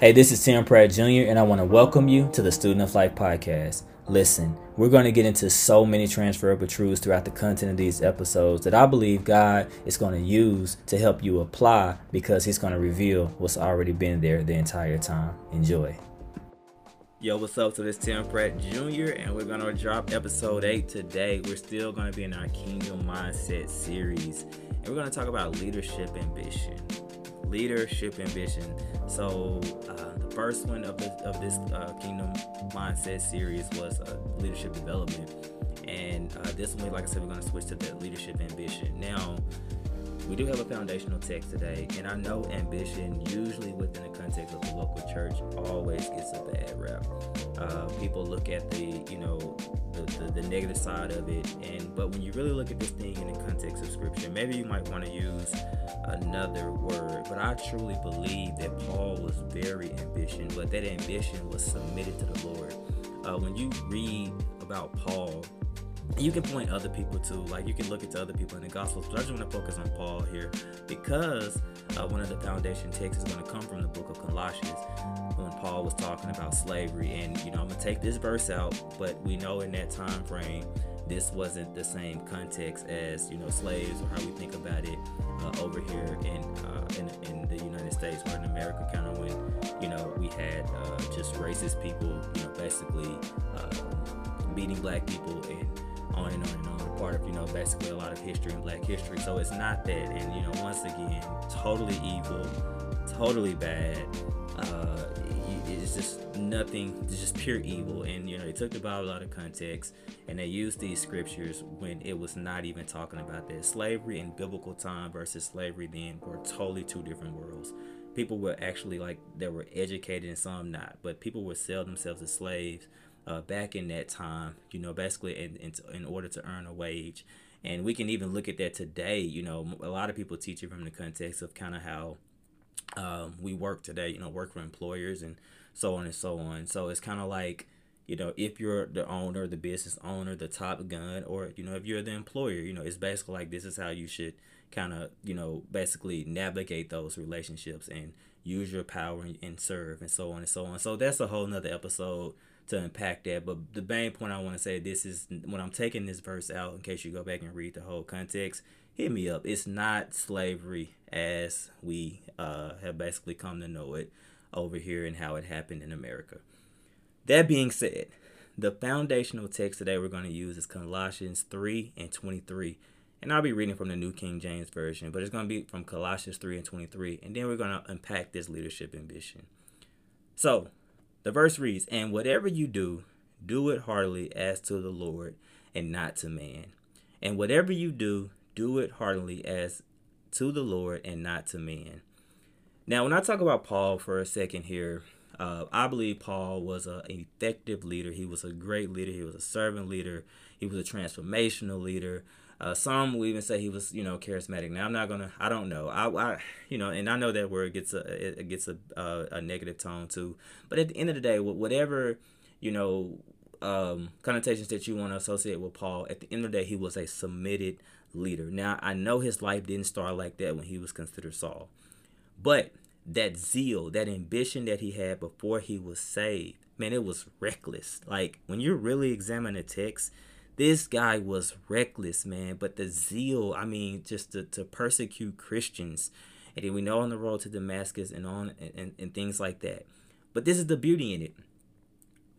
Hey, this is Tim Pratt Jr., and I want to welcome you to the Student of Life podcast. Listen, we're going to get into so many transferable truths throughout the content of these episodes that I believe God is going to use to help you apply because He's going to reveal what's already been there the entire time. Enjoy. Yo, what's up? So this Tim Pratt Jr. and we're gonna drop episode 8 today. We're still gonna be in our Kingdom Mindset series, and we're gonna talk about leadership ambition leadership ambition. So uh, the first one of this of this uh, Kingdom Mindset series was uh, leadership development, and uh, this one, like I said, we're going to switch to the leadership ambition. Now, we do have a foundational text today, and I know ambition, usually within the context of the local church, always gets a bad rap. Uh, people look at the, you know, the, the, the, negative side of it, and but when you really look at this thing in the context of Scripture, maybe you might want to use another word. But I truly believe that Paul was very ambitious, but that ambition was submitted to the Lord. Uh, when you read about Paul you can point other people to like you can look into other people in the gospels but i just want to focus on paul here because uh, one of the foundation texts is going to come from the book of colossians when paul was talking about slavery. And you know i'm going to take this verse out but we know in that time frame this wasn't the same context as you know slaves or how we think about it uh, over here in, uh, in, in the United States or in America, kind of when you know we had uh, just racist people, you know, basically uh, beating black people and on and on and on. Part of you know basically a lot of history and black history. So it's not that, and you know once again, totally evil, totally bad. Uh, it's just nothing. It's just pure evil. And you know they took the Bible out of context and they used these scriptures when it was not even talking about that. Slavery in biblical time versus slavery then were totally two different worlds. People were actually like they were educated and some not, but people would sell themselves as slaves uh, back in that time, you know, basically in, in, in order to earn a wage. And we can even look at that today. You know, a lot of people teach it from the context of kind of how um, we work today, you know, work for employers and so on and so on. So it's kind of like, you know, if you're the owner, the business owner, the top gun, or, you know, if you're the employer, you know, it's basically like this is how you should kind of, you know, basically navigate those relationships and use your power and, and serve and so on and so on. So that's a whole nother episode to unpack that. But the main point I want to say this is when I'm taking this verse out, in case you go back and read the whole context, hit me up. It's not slavery as we uh, have basically come to know it over here and how it happened in America. That being said, the foundational text today we're going to use is Colossians 3 and 23. And I'll be reading from the New King James Version, but it's going to be from Colossians 3 and 23. And then we're going to unpack this leadership ambition. So, the verse reads, And whatever you do, do it heartily as to the Lord and not to man. And whatever you do, do it heartily as to the Lord and not to man. Now, when I talk about Paul for a second here, uh, I believe Paul was an effective leader. He was a great leader. He was a servant leader. He was a transformational leader. Uh, some will even say he was, you know, charismatic. Now I'm not gonna, I don't know. I, I you know, and I know that word gets a, it gets a, a, a negative tone too. But at the end of the day, whatever, you know, um, connotations that you want to associate with Paul, at the end of the day, he was a submitted leader. Now I know his life didn't start like that when he was considered Saul, but that zeal, that ambition that he had before he was saved, man, it was reckless. Like when you really examine the text this guy was reckless, man. But the zeal, I mean, just to, to persecute Christians. And then we know on the road to Damascus and on and, and, things like that. But this is the beauty in it.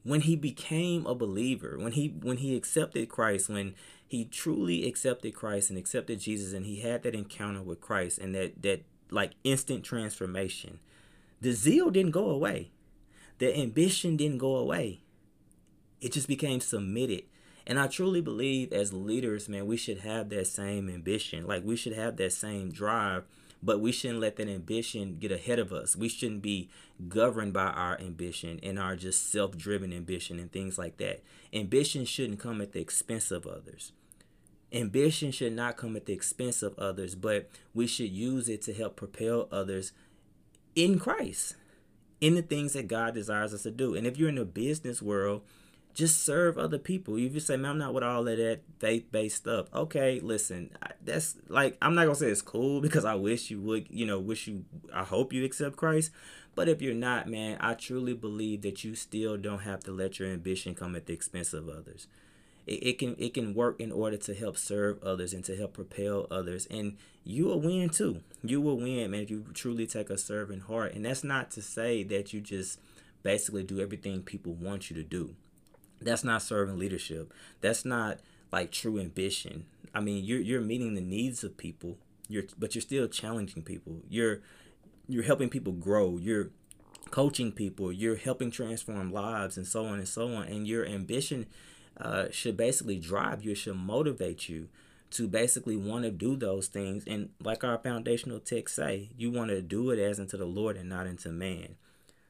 When he became a believer, when he when he accepted Christ, when he truly accepted Christ and accepted Jesus and he had that encounter with Christ and that that like instant transformation, the zeal didn't go away. The ambition didn't go away. It just became submitted and I truly believe as leaders, man, we should have that same ambition. Like we should have that same drive, but we shouldn't let that ambition get ahead of us. We shouldn't be governed by our ambition and our just self driven ambition and things like that. Ambition shouldn't come at the expense of others. Ambition should not come at the expense of others, but we should use it to help propel others in Christ, in the things that God desires us to do. And if you're in the business world, just serve other people. You just say, man, I'm not with all of that faith based stuff. Okay, listen, that's like, I'm not gonna say it's cool because I wish you would, you know, wish you, I hope you accept Christ. But if you're not, man, I truly believe that you still don't have to let your ambition come at the expense of others. It, it can it can work in order to help serve others and to help propel others, and you will win too. You will win, man, if you truly take a serving heart. And that's not to say that you just basically do everything people want you to do that's not serving leadership. That's not like true ambition. I mean, you're you're meeting the needs of people. You're but you're still challenging people. You're you're helping people grow. You're coaching people. You're helping transform lives and so on and so on. And your ambition uh, should basically drive you. It should motivate you to basically want to do those things. And like our foundational text say, you want to do it as unto the Lord and not unto man.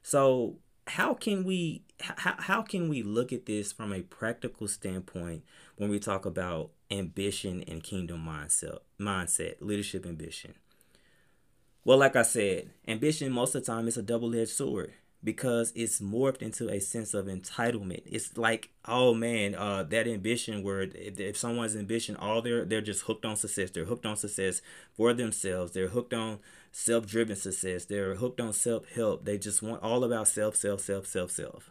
So how can we how, how can we look at this from a practical standpoint when we talk about ambition and kingdom mindset mindset leadership ambition well like i said ambition most of the time is a double-edged sword because it's morphed into a sense of entitlement. It's like, oh man, uh, that ambition where if, if someone's ambition, all they're they're just hooked on success. They're hooked on success for themselves. They're hooked on self-driven success. They're hooked on self-help. They just want all about self, self, self, self, self.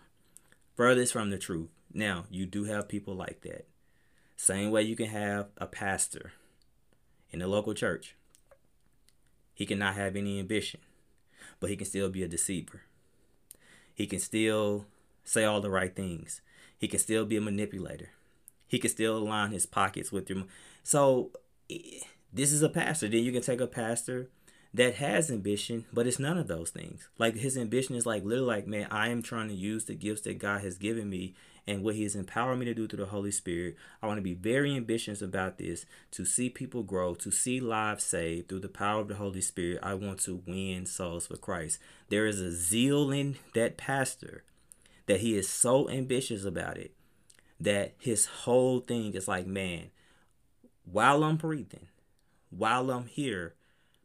Furthest from the truth. Now, you do have people like that. Same way you can have a pastor in a local church. He cannot have any ambition, but he can still be a deceiver he can still say all the right things. He can still be a manipulator. He can still line his pockets with your. So this is a pastor. Then you can take a pastor that has ambition, but it's none of those things. Like his ambition is like literally like, man, I am trying to use the gifts that God has given me and what He has empowered me to do through the Holy Spirit. I want to be very ambitious about this to see people grow, to see lives saved through the power of the Holy Spirit. I want to win souls for Christ. There is a zeal in that pastor that he is so ambitious about it that his whole thing is like, man, while I'm breathing, while I'm here,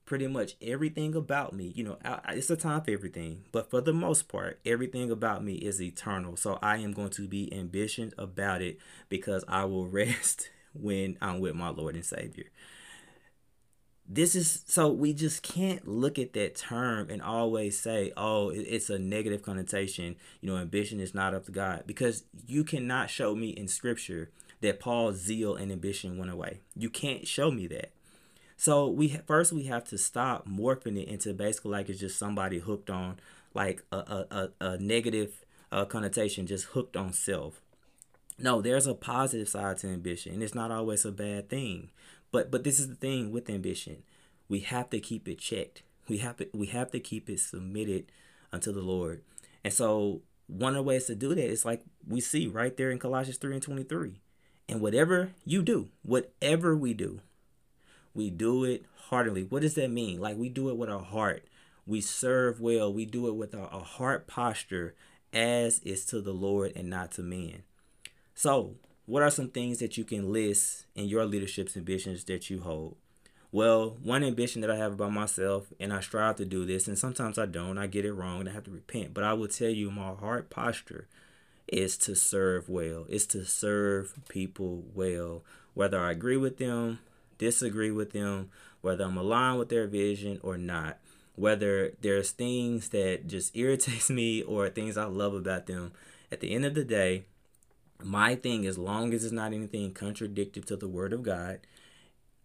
pretty much everything about me, you know, it's a time for everything, but for the most part, everything about me is eternal. So I am going to be ambitious about it because I will rest when I'm with my Lord and Savior. This is so we just can't look at that term and always say, oh, it's a negative connotation. You know, ambition is not up to God because you cannot show me in scripture that Paul's zeal and ambition went away. You can't show me that. So we first we have to stop morphing it into basically like it's just somebody hooked on like a a, a, a negative uh, connotation, just hooked on self. No, there's a positive side to ambition, and it's not always a bad thing. But but this is the thing with ambition, we have to keep it checked. We have to we have to keep it submitted unto the Lord. And so one of the ways to do that is like we see right there in Colossians 3 and 23. And whatever you do, whatever we do, we do it heartily. What does that mean? Like we do it with our heart. We serve well. We do it with a, a heart posture as is to the Lord and not to men. So, what are some things that you can list in your leadership's ambitions that you hold? Well, one ambition that I have about myself, and I strive to do this, and sometimes I don't, I get it wrong, and I have to repent. But I will tell you, my heart posture is to serve well, is to serve people well, whether I agree with them disagree with them, whether I'm aligned with their vision or not, whether there's things that just irritates me or things I love about them. At the end of the day, my thing, as long as it's not anything contradictory to the word of God,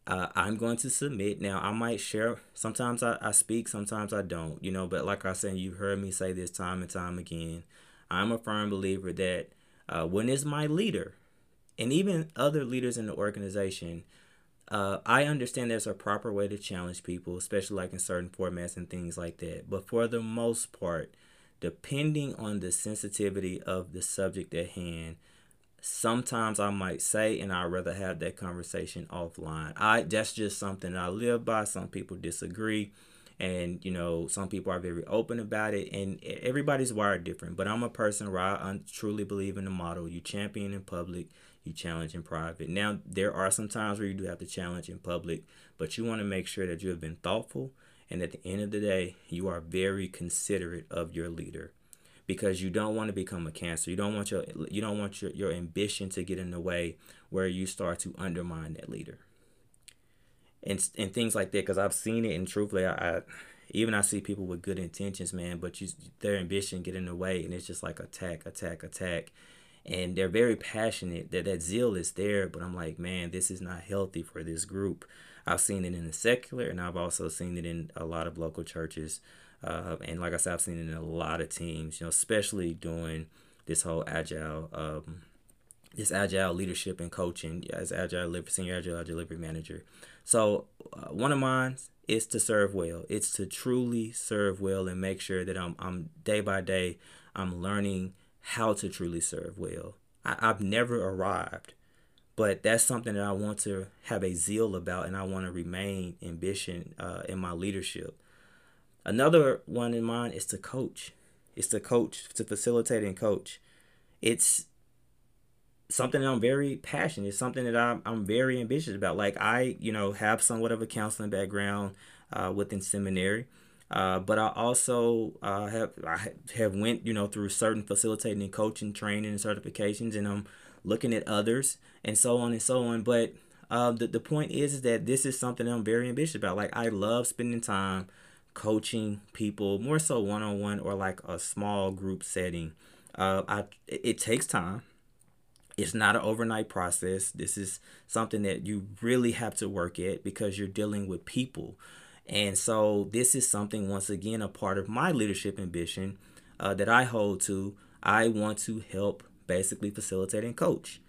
uh, I'm going to submit. Now, I might share. Sometimes I, I speak, sometimes I don't, you know, but like I said, you've heard me say this time and time again. I'm a firm believer that uh, when it's my leader, and even other leaders in the organization, uh, I understand there's a proper way to challenge people, especially like in certain formats and things like that. But for the most part, depending on the sensitivity of the subject at hand, sometimes I might say, and I'd rather have that conversation offline. I that's just something I live by. Some people disagree, and you know, some people are very open about it, and everybody's wired different. But I'm a person where I truly believe in the model: you champion in public, you challenge in private. Now, there are some times where you do have to challenge in public, but you want to make sure that you have been thoughtful and at the end of the day, you are very considerate of your leader. because you don't want to become a cancer. You don't want your you don't want your, your ambition to get in the way where you start to undermine that leader. And and things like that because I've seen it and truthfully I, I even I see people with good intentions, man, but you their ambition get in the way and it's just like attack, attack, attack. And they're very passionate. That that zeal is there, but I'm like, man, this is not healthy for this group. I've seen it in the secular, and I've also seen it in a lot of local churches. Uh, and like I said, I've seen it in a lot of teams, you know, especially doing this whole agile, um, this agile leadership and coaching as agile senior agile delivery manager. So uh, one of mine is to serve well. It's to truly serve well and make sure that I'm, I'm day by day, I'm learning how to truly serve well. I, I've never arrived but that's something that I want to have a zeal about, and I want to remain ambition uh, in my leadership. Another one in mind is to coach. It's to coach, to facilitate and coach. It's something that I'm very passionate. It's something that I'm, I'm very ambitious about. Like I, you know, have somewhat of a counseling background uh, within seminary. Uh, but I also uh, have I have went you know through certain facilitating and coaching training and certifications, and I'm looking at others, and so on and so on. But uh, the, the point is, is that this is something I'm very ambitious about. Like, I love spending time coaching people, more so one on one or like a small group setting. Uh, I, it takes time. It's not an overnight process. This is something that you really have to work at because you're dealing with people. And so, this is something, once again, a part of my leadership ambition uh, that I hold to. I want to help basically facilitate and coach.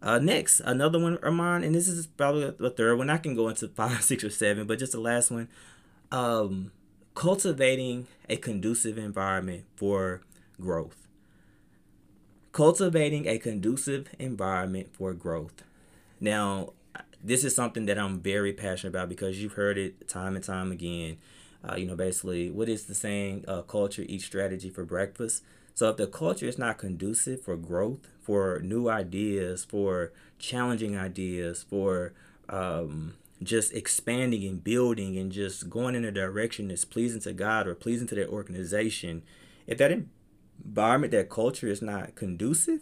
Uh, next, another one of mine, and this is probably the third one. I can go into five, six, or seven, but just the last one. Um, cultivating a conducive environment for growth. Cultivating a conducive environment for growth. Now, this is something that I'm very passionate about because you've heard it time and time again. Uh, you know, basically, what is the saying? Uh, culture eats strategy for breakfast. So if the culture is not conducive for growth, for new ideas, for challenging ideas, for um, just expanding and building and just going in a direction that's pleasing to God or pleasing to their organization, if that environment, that culture is not conducive,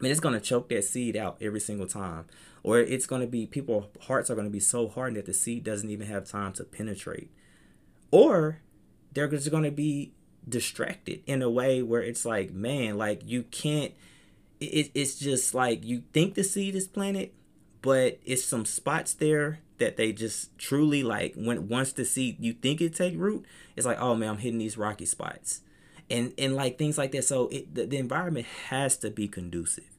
Mean, it's going to choke that seed out every single time. Or it's going to be, people hearts are going to be so hardened that the seed doesn't even have time to penetrate. Or they're just going to be distracted in a way where it's like, man, like you can't. It, it's just like you think the seed is planted, but it's some spots there that they just truly like when once the seed you think it take root, it's like, oh man, I'm hitting these rocky spots, and and like things like that. So it the, the environment has to be conducive.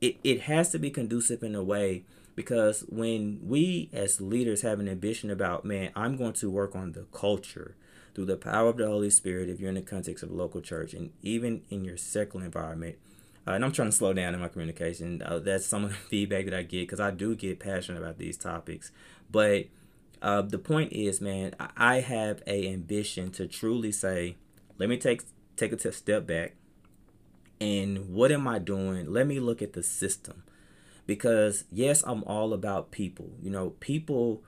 It it has to be conducive in a way because when we as leaders have an ambition about man, I'm going to work on the culture through the power of the Holy Spirit if you're in the context of a local church and even in your secular environment. Uh, and I'm trying to slow down in my communication. Uh, that's some of the feedback that I get because I do get passionate about these topics. But uh, the point is, man, I have a ambition to truly say, let me take take a step back, and what am I doing? Let me look at the system, because yes, I'm all about people. You know, people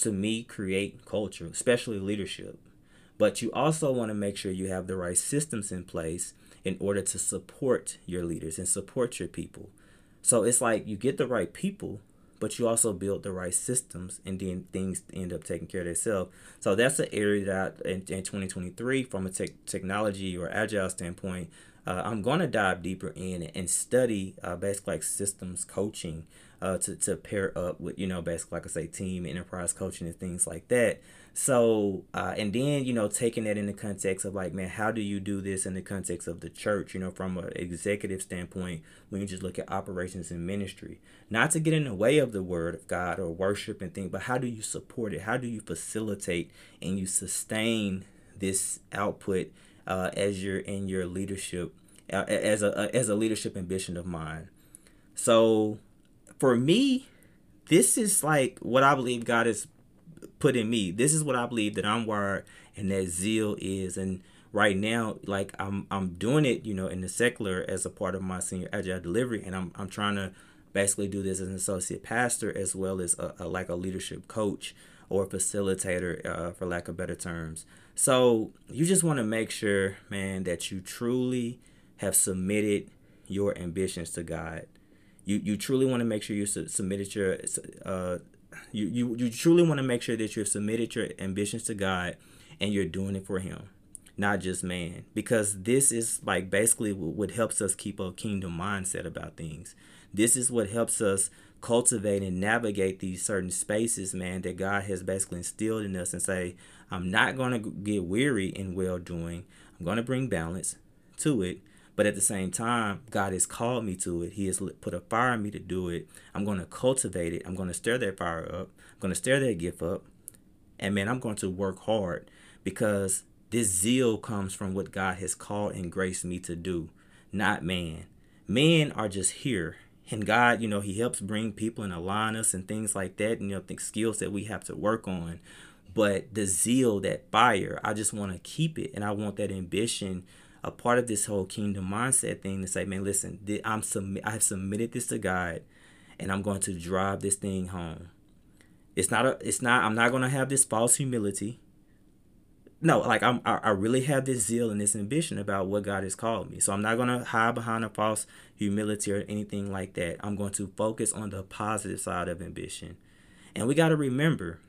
to me create culture, especially leadership. But you also want to make sure you have the right systems in place in order to support your leaders and support your people. So it's like you get the right people, but you also build the right systems, and then things end up taking care of themselves. So that's an area that in, in 2023, from a te- technology or agile standpoint, uh, I'm going to dive deeper in and study uh, basically like systems coaching uh, to, to pair up with, you know, basically, like I say, team enterprise coaching and things like that. So, uh, and then, you know, taking that in the context of like, man, how do you do this in the context of the church, you know, from an executive standpoint, when you just look at operations and ministry, not to get in the way of the word of God or worship and things, but how do you support it? How do you facilitate and you sustain this output uh, as you're in your leadership, uh, as a, as a leadership ambition of mine? So for me, this is like what I believe God is put in me. This is what I believe that I'm wired and that zeal is. And right now, like I'm I'm doing it, you know, in the secular as a part of my senior agile delivery, and I'm I'm trying to basically do this as an associate pastor as well as a, a like a leadership coach. Or facilitator, uh, for lack of better terms. So you just want to make sure, man, that you truly have submitted your ambitions to God. You you truly want to make sure you submitted your uh, you, you you truly want to make sure that you've submitted your ambitions to God and you're doing it for Him, not just man. Because this is like basically what helps us keep a kingdom mindset about things. This is what helps us cultivate and navigate these certain spaces, man, that God has basically instilled in us and say, I'm not going to get weary in well doing. I'm going to bring balance to it. But at the same time, God has called me to it. He has put a fire in me to do it. I'm going to cultivate it. I'm going to stir that fire up. I'm going to stir that gift up. And man, I'm going to work hard because this zeal comes from what God has called and graced me to do, not man. Men are just here. And God, you know, He helps bring people and align us and things like that, and you know, think skills that we have to work on. But the zeal, that fire, I just want to keep it, and I want that ambition a part of this whole kingdom mindset thing to say, man, listen, I'm submit, I have submitted this to God, and I'm going to drive this thing home. It's not a, it's not. I'm not going to have this false humility. No, like I'm, I, I really have this zeal and this ambition about what God has called me. So I'm not to hide behind a false humility or anything like that. I'm going to focus on the positive side of ambition. And we got to remember,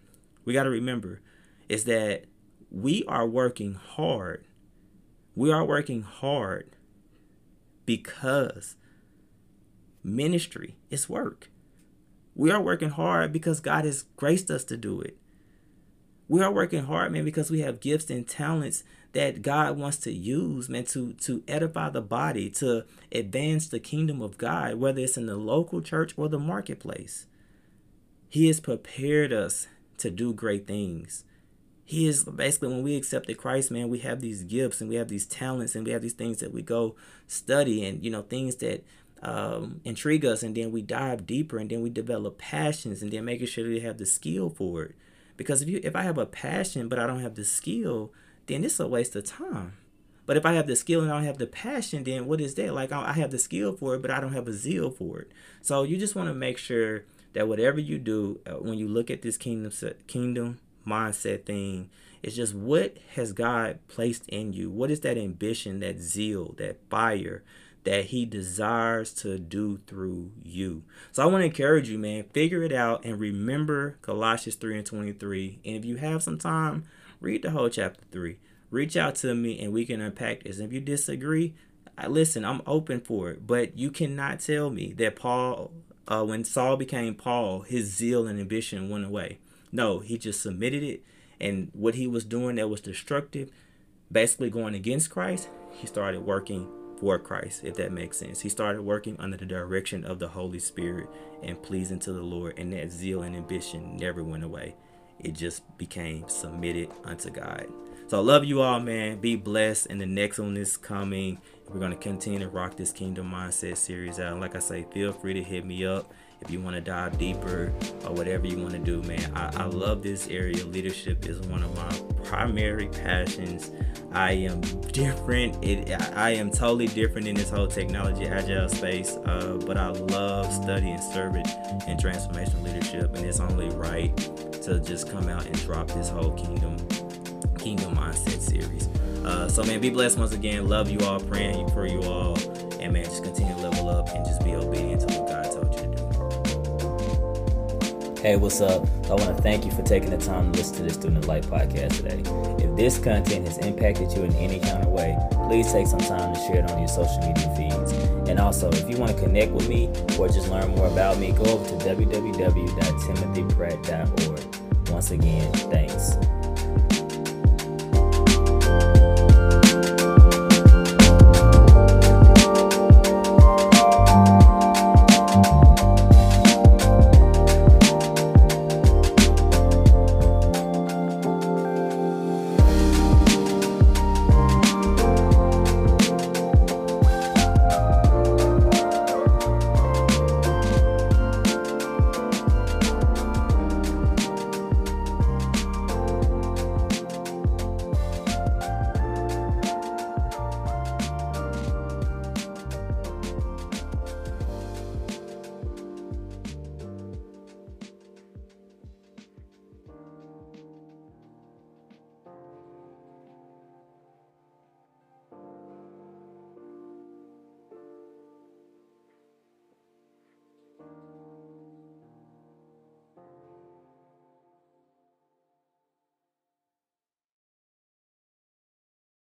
we got to remember, is that we are working hard we are working hard because ministry is work. We are working hard because God has graced us to do it. We are working hard, man, because we have gifts and talents that God wants to use, man, to, to edify the body, to advance the kingdom of God, whether it's in the local church or the marketplace. He has prepared us to do great things. He is basically when we accepted Christ, man, we have these gifts and we have these talents and we have these things that we go study and you know things that um, intrigue us and then we dive deeper and then we develop passions and then making sure we have the skill for it. Because if you if I have a passion but I don't have the skill, then it's a waste of time. But if I have the skill and I don't have the passion, then what is that? Like I have the skill for it, but I don't have a zeal for it. So you just want to make sure that whatever you do, uh, when you look at this kingdom kingdom mindset thing. It's just what has God placed in you? What is that ambition, that zeal, that fire that He desires to do through you? So I want to encourage you, man, figure it out and remember Colossians 3 and 23. And if you have some time, read the whole chapter 3. Reach out to me and we can unpack this. If you disagree, I, listen, I'm open for it. But you cannot tell me that Paul, uh, when Saul became Paul, his zeal and ambition went away. No, he just submitted it. And what he was doing that was destructive, basically going against Christ, he started working for Christ, if that makes sense. He started working under the direction of the Holy Spirit and pleasing to the Lord, and that zeal and ambition never went away. It just became submitted unto God. So I love you all, man. Be blessed. And the next one is coming. We're going to continue to rock this Kingdom Mindset series out. Like I say, feel free to hit me up if you want to dive deeper or whatever you want to do, man. I, I love this area. Leadership is one of my primary passions. I am different. It I am totally different in this whole technology agile space. Uh, but I love studying servant and transformational leadership, and it's only right to just come out and drop this whole kingdom kingdom mindset series. Uh, so man, be blessed once again. Love you all, praying for you all, and man, just continue to level up and just be obedient to what God told you to do. Hey, what's up? I want to thank you for taking the time to listen to the Student Life podcast today. If this content has impacted you in any kind of way, please take some time to share it on your social media feeds. And also, if you want to connect with me or just learn more about me, go over to www.timothypratt.org. Once again, thanks.